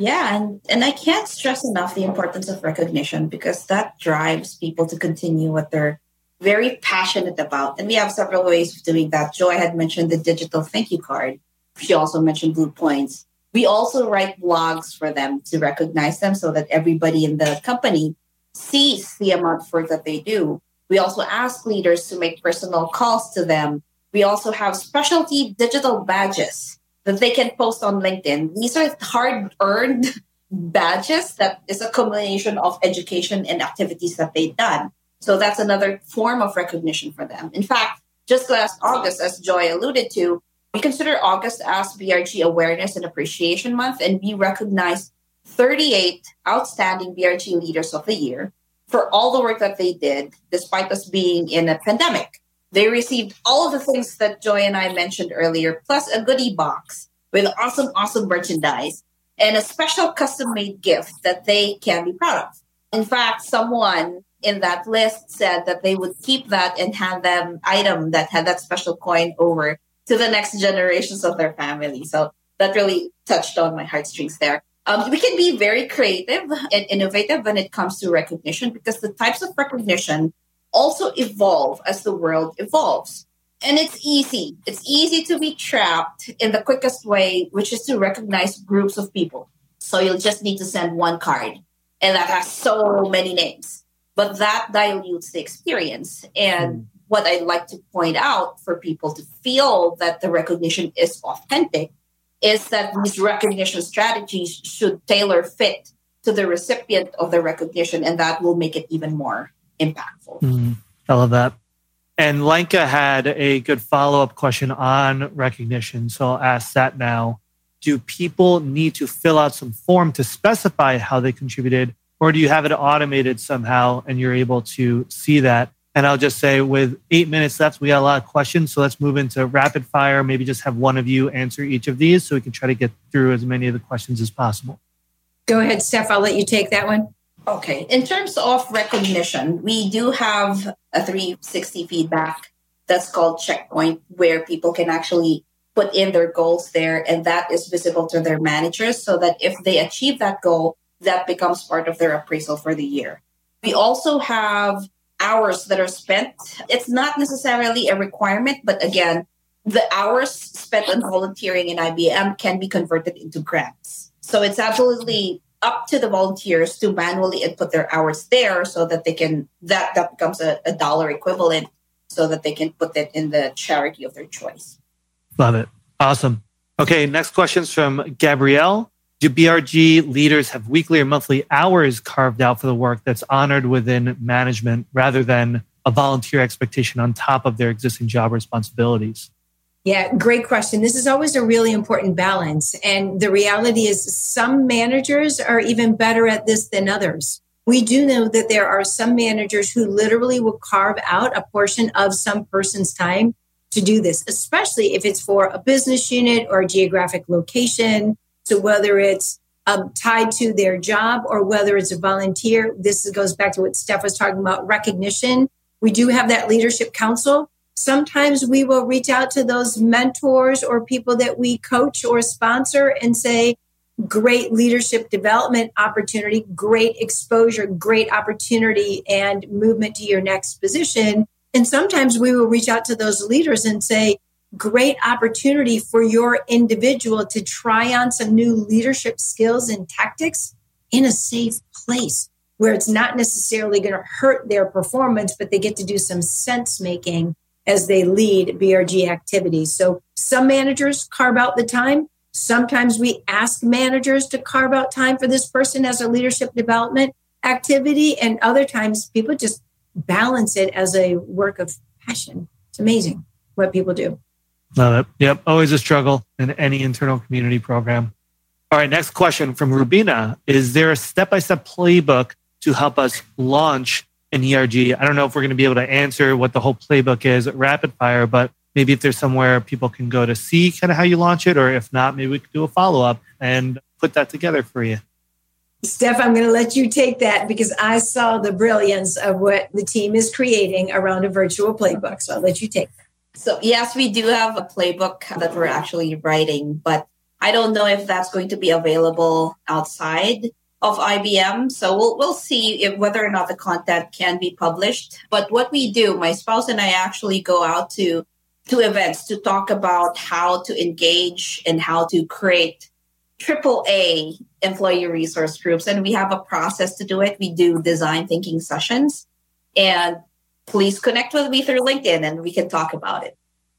Yeah, and, and I can't stress enough the importance of recognition because that drives people to continue what they're very passionate about. And we have several ways of doing that. Joy had mentioned the digital thank you card. She also mentioned Blue Points. We also write blogs for them to recognize them so that everybody in the company sees the amount of work that they do. We also ask leaders to make personal calls to them. We also have specialty digital badges that they can post on LinkedIn. These are hard earned badges that is a combination of education and activities that they've done. So that's another form of recognition for them. In fact, just last August, as Joy alluded to, we consider August as BRG Awareness and Appreciation Month, and we recognize 38 outstanding BRG leaders of the year for all the work that they did, despite us being in a pandemic. They received all of the things that Joy and I mentioned earlier, plus a goodie box with awesome, awesome merchandise and a special custom made gift that they can be proud of. In fact, someone in that list said that they would keep that and hand them item that had that special coin over to the next generations of their family. So that really touched on my heartstrings there. Um, we can be very creative and innovative when it comes to recognition because the types of recognition also evolve as the world evolves. And it's easy. It's easy to be trapped in the quickest way, which is to recognize groups of people. So you'll just need to send one card and that has so many names. But that dilutes the experience. And mm. what I'd like to point out for people to feel that the recognition is authentic is that these recognition strategies should tailor fit to the recipient of the recognition, and that will make it even more impactful.
Mm, I love that. And Lenka had a good follow up question on recognition. So I'll ask that now. Do people need to fill out some form to specify how they contributed, or do you have it automated somehow and you're able to see that? And I'll just say, with eight minutes left, we got a lot of questions. So let's move into rapid fire. Maybe just have one of you answer each of these so we can try to get through as many of the questions as possible.
Go ahead, Steph. I'll let you take that one.
Okay. In terms of recognition, we do have a 360 feedback that's called Checkpoint, where people can actually put in their goals there, and that is visible to their managers so that if they achieve that goal, that becomes part of their appraisal for the year. We also have hours that are spent. It's not necessarily a requirement, but again, the hours spent on volunteering in IBM can be converted into grants. So it's absolutely up to the volunteers to manually input their hours there so that they can that that becomes a, a dollar equivalent so that they can put it in the charity of their choice.
Love it. Awesome. Okay next questions from gabrielle. Do brg leaders have weekly or monthly hours carved out for the work that's honored within management rather than a volunteer expectation on top of their existing job responsibilities
yeah, great question. This is always a really important balance. And the reality is, some managers are even better at this than others. We do know that there are some managers who literally will carve out a portion of some person's time to do this, especially if it's for a business unit or a geographic location. So, whether it's um, tied to their job or whether it's a volunteer, this goes back to what Steph was talking about recognition. We do have that leadership council sometimes we will reach out to those mentors or people that we coach or sponsor and say, great leadership development opportunity, great exposure, great opportunity, and movement to your next position. And sometimes we will reach out to those leaders and say, great opportunity for your individual to try on some new leadership skills and tactics in a safe place where it's not necessarily going to hurt their performance, but they get to do some sense making as they lead BRG activities. So some managers carve out the time. Sometimes we ask managers to carve out time for this person as a leadership development activity. And other times people just balance it as a work of passion. It's amazing what people do.
Love it. Yep. Always a struggle in any internal community program. All right. Next question from Rubina Is there a step by step playbook to help us launch in ERG. I don't know if we're going to be able to answer what the whole playbook is at rapid fire, but maybe if there's somewhere people can go to see kind of how you launch it, or if not, maybe we could do a follow up and put that together for you.
Steph, I'm going to let you take that because I saw the brilliance of what the team is creating around a virtual playbook. So I'll let you take that.
So, yes, we do have a playbook that we're actually writing, but I don't know if that's going to be available outside of IBM. So we'll we'll see if whether or not the content can be published. But what we do, my spouse and I actually go out to to events to talk about how to engage and how to create triple A employee resource groups, and we have a process to do it. We do design thinking sessions, and please connect with me through LinkedIn, and we can talk about it.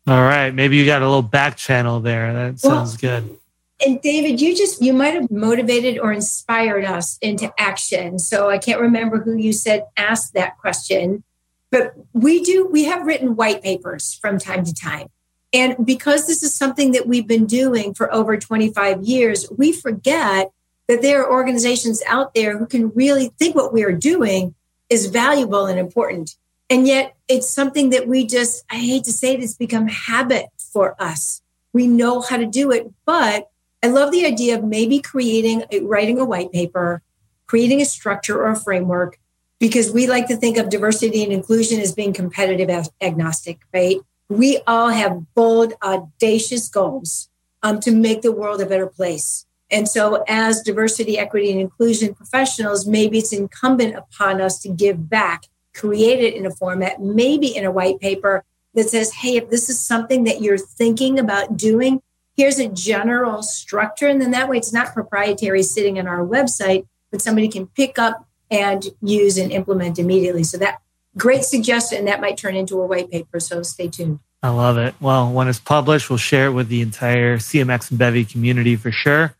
All right, maybe you got a little back channel there. That sounds well, good.
And David, you just you might have motivated or inspired us into action. So I can't remember who you said asked that question, but we do we have written white papers from time to time. And because this is something that we've been doing for over 25 years, we forget that there are organizations out there who can really think what we are doing is valuable and important. And yet it's something that we just, I hate to say it, it's become habit for us. We know how to do it, but I love the idea of maybe creating, a, writing a white paper, creating a structure or a framework, because we like to think of diversity and inclusion as being competitive agnostic, right? we all have bold, audacious goals um, to make the world a better place. And so, as diversity, equity, and inclusion professionals, maybe it's incumbent upon us to give back, create it in a format, maybe in a white paper that says, hey, if this is something that you're thinking about doing, here's a general structure. And then that way it's not proprietary sitting on our website, but somebody can pick up and use and implement immediately. So, that great suggestion. That might turn into a white paper. So stay tuned.
I love it. Well, when it's published, we'll share it with the entire CMX and Bevy community for sure.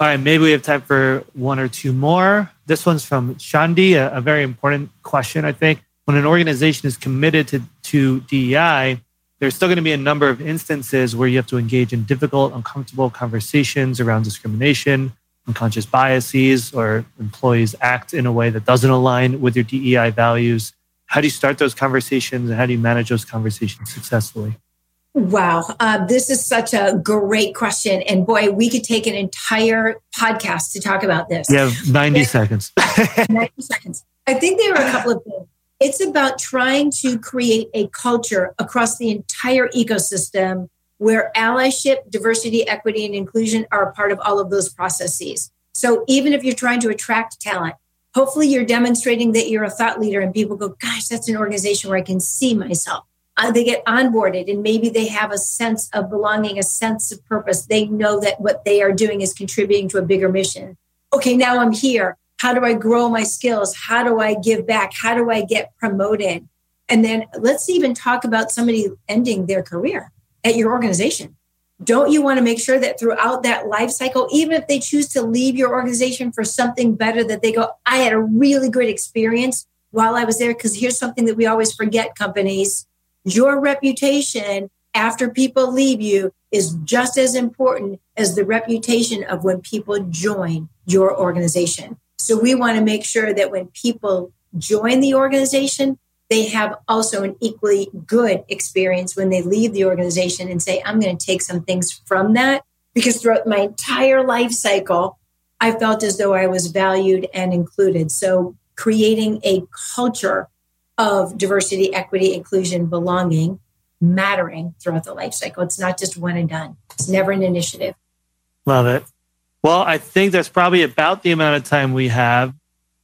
All right, maybe we have time for one or two more. This one's from Shandi, a, a very important question, I think. When an organization is committed to, to DEI, there's still going to be a number of instances where you have to engage in difficult, uncomfortable conversations around discrimination, unconscious biases, or employees act in a way that doesn't align with your DEI values. How do you start those conversations and how do you manage those conversations successfully?
Wow, uh, this is such a great question. And boy, we could take an entire podcast to talk about this.
You have 90 seconds.
90 seconds. I think there are a couple of things. It's about trying to create a culture across the entire ecosystem where allyship, diversity, equity, and inclusion are a part of all of those processes. So even if you're trying to attract talent, hopefully you're demonstrating that you're a thought leader and people go, gosh, that's an organization where I can see myself. Uh, they get onboarded and maybe they have a sense of belonging, a sense of purpose. They know that what they are doing is contributing to a bigger mission. Okay, now I'm here. How do I grow my skills? How do I give back? How do I get promoted? And then let's even talk about somebody ending their career at your organization don't you want to make sure that throughout that life cycle, even if they choose to leave your organization for something better, that they go, I had a really great experience while I was there? Because here's something that we always forget companies your reputation after people leave you is just as important as the reputation of when people join your organization. So we want to make sure that when people join the organization, they have also an equally good experience when they leave the organization and say, I'm going to take some things from that. Because throughout my entire life cycle, I felt as though I was valued and included. So creating a culture of diversity, equity, inclusion, belonging, mattering throughout the life cycle. It's not just one and done. It's never an initiative.
Love it. Well, I think that's probably about the amount of time we have.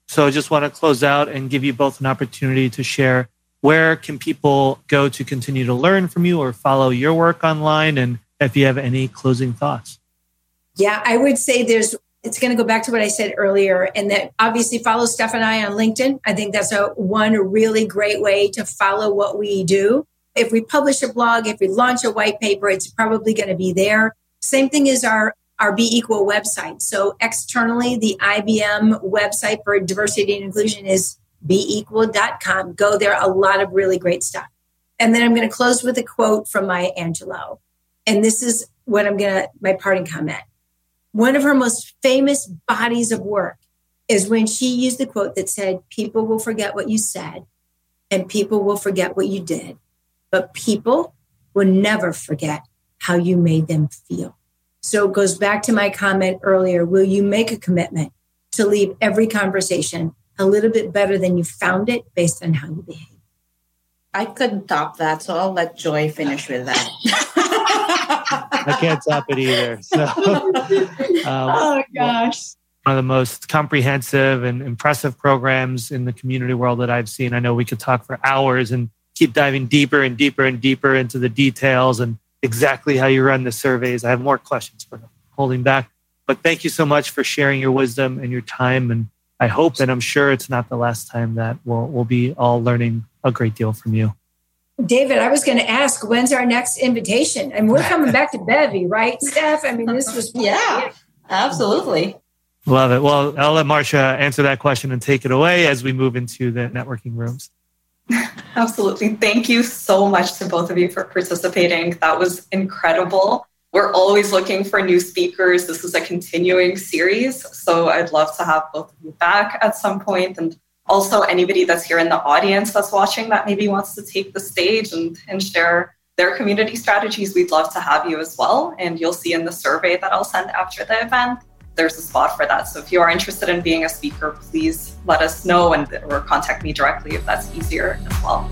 So I just want to close out and give you both an opportunity to share where can people go to continue to learn from you or follow your work online and if you have any closing thoughts.
Yeah, I would say there's it's going to go back to what I said earlier and that obviously follow Steph and I on LinkedIn. I think that's a one really great way to follow what we do. If we publish a blog, if we launch a white paper, it's probably going to be there. Same thing as our our Be Equal website. So externally, the IBM website for diversity and inclusion is beequal.com. Go there, a lot of really great stuff. And then I'm going to close with a quote from Maya Angelou. And this is what I'm going to, my parting comment. One of her most famous bodies of work is when she used the quote that said, People will forget what you said and people will forget what you did, but people will never forget how you made them feel. So it goes back to my comment earlier. Will you make a commitment to leave every conversation a little bit better than you found it based on how you behave?
I couldn't top that, so I'll let Joy finish with that.
I can't top it either. So,
um, oh gosh.
One of the most comprehensive and impressive programs in the community world that I've seen. I know we could talk for hours and keep diving deeper and deeper and deeper into the details and exactly how you run the surveys. I have more questions, but holding back. But thank you so much for sharing your wisdom and your time. And I hope and I'm sure it's not the last time that we'll, we'll be all learning a great deal from you.
David, I was going to ask, when's our next invitation? And we're coming back to Bevy, right, Steph? I mean, this was.
yeah, absolutely.
Love it. Well, I'll let Marcia answer that question and take it away as we move into the networking rooms.
Absolutely. Thank you so much to both of you for participating. That was incredible. We're always looking for new speakers. This is a continuing series. So I'd love to have both of you back at some point. And also, anybody that's here in the audience that's watching that maybe wants to take the stage and, and share their community strategies, we'd love to have you as well. And you'll see in the survey that I'll send after the event there's a spot for that. So if you are interested in being a speaker, please let us know and or contact me directly if that's easier as well.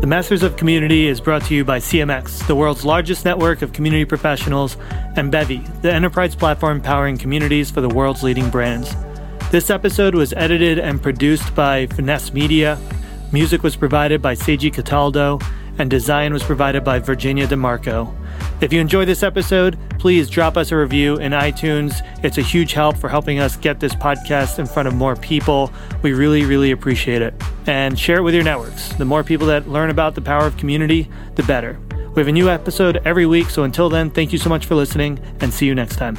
The Masters of Community is brought to you by CMX, the world's largest network of community professionals, and Bevy, the enterprise platform powering communities for the world's leading brands. This episode was edited and produced by Finesse Media. Music was provided by Seiji Cataldo, and design was provided by Virginia DeMarco. If you enjoyed this episode, please drop us a review in iTunes. It's a huge help for helping us get this podcast in front of more people. We really, really appreciate it. And share it with your networks. The more people that learn about the power of community, the better. We have a new episode every week, so until then, thank you so much for listening and see you next time.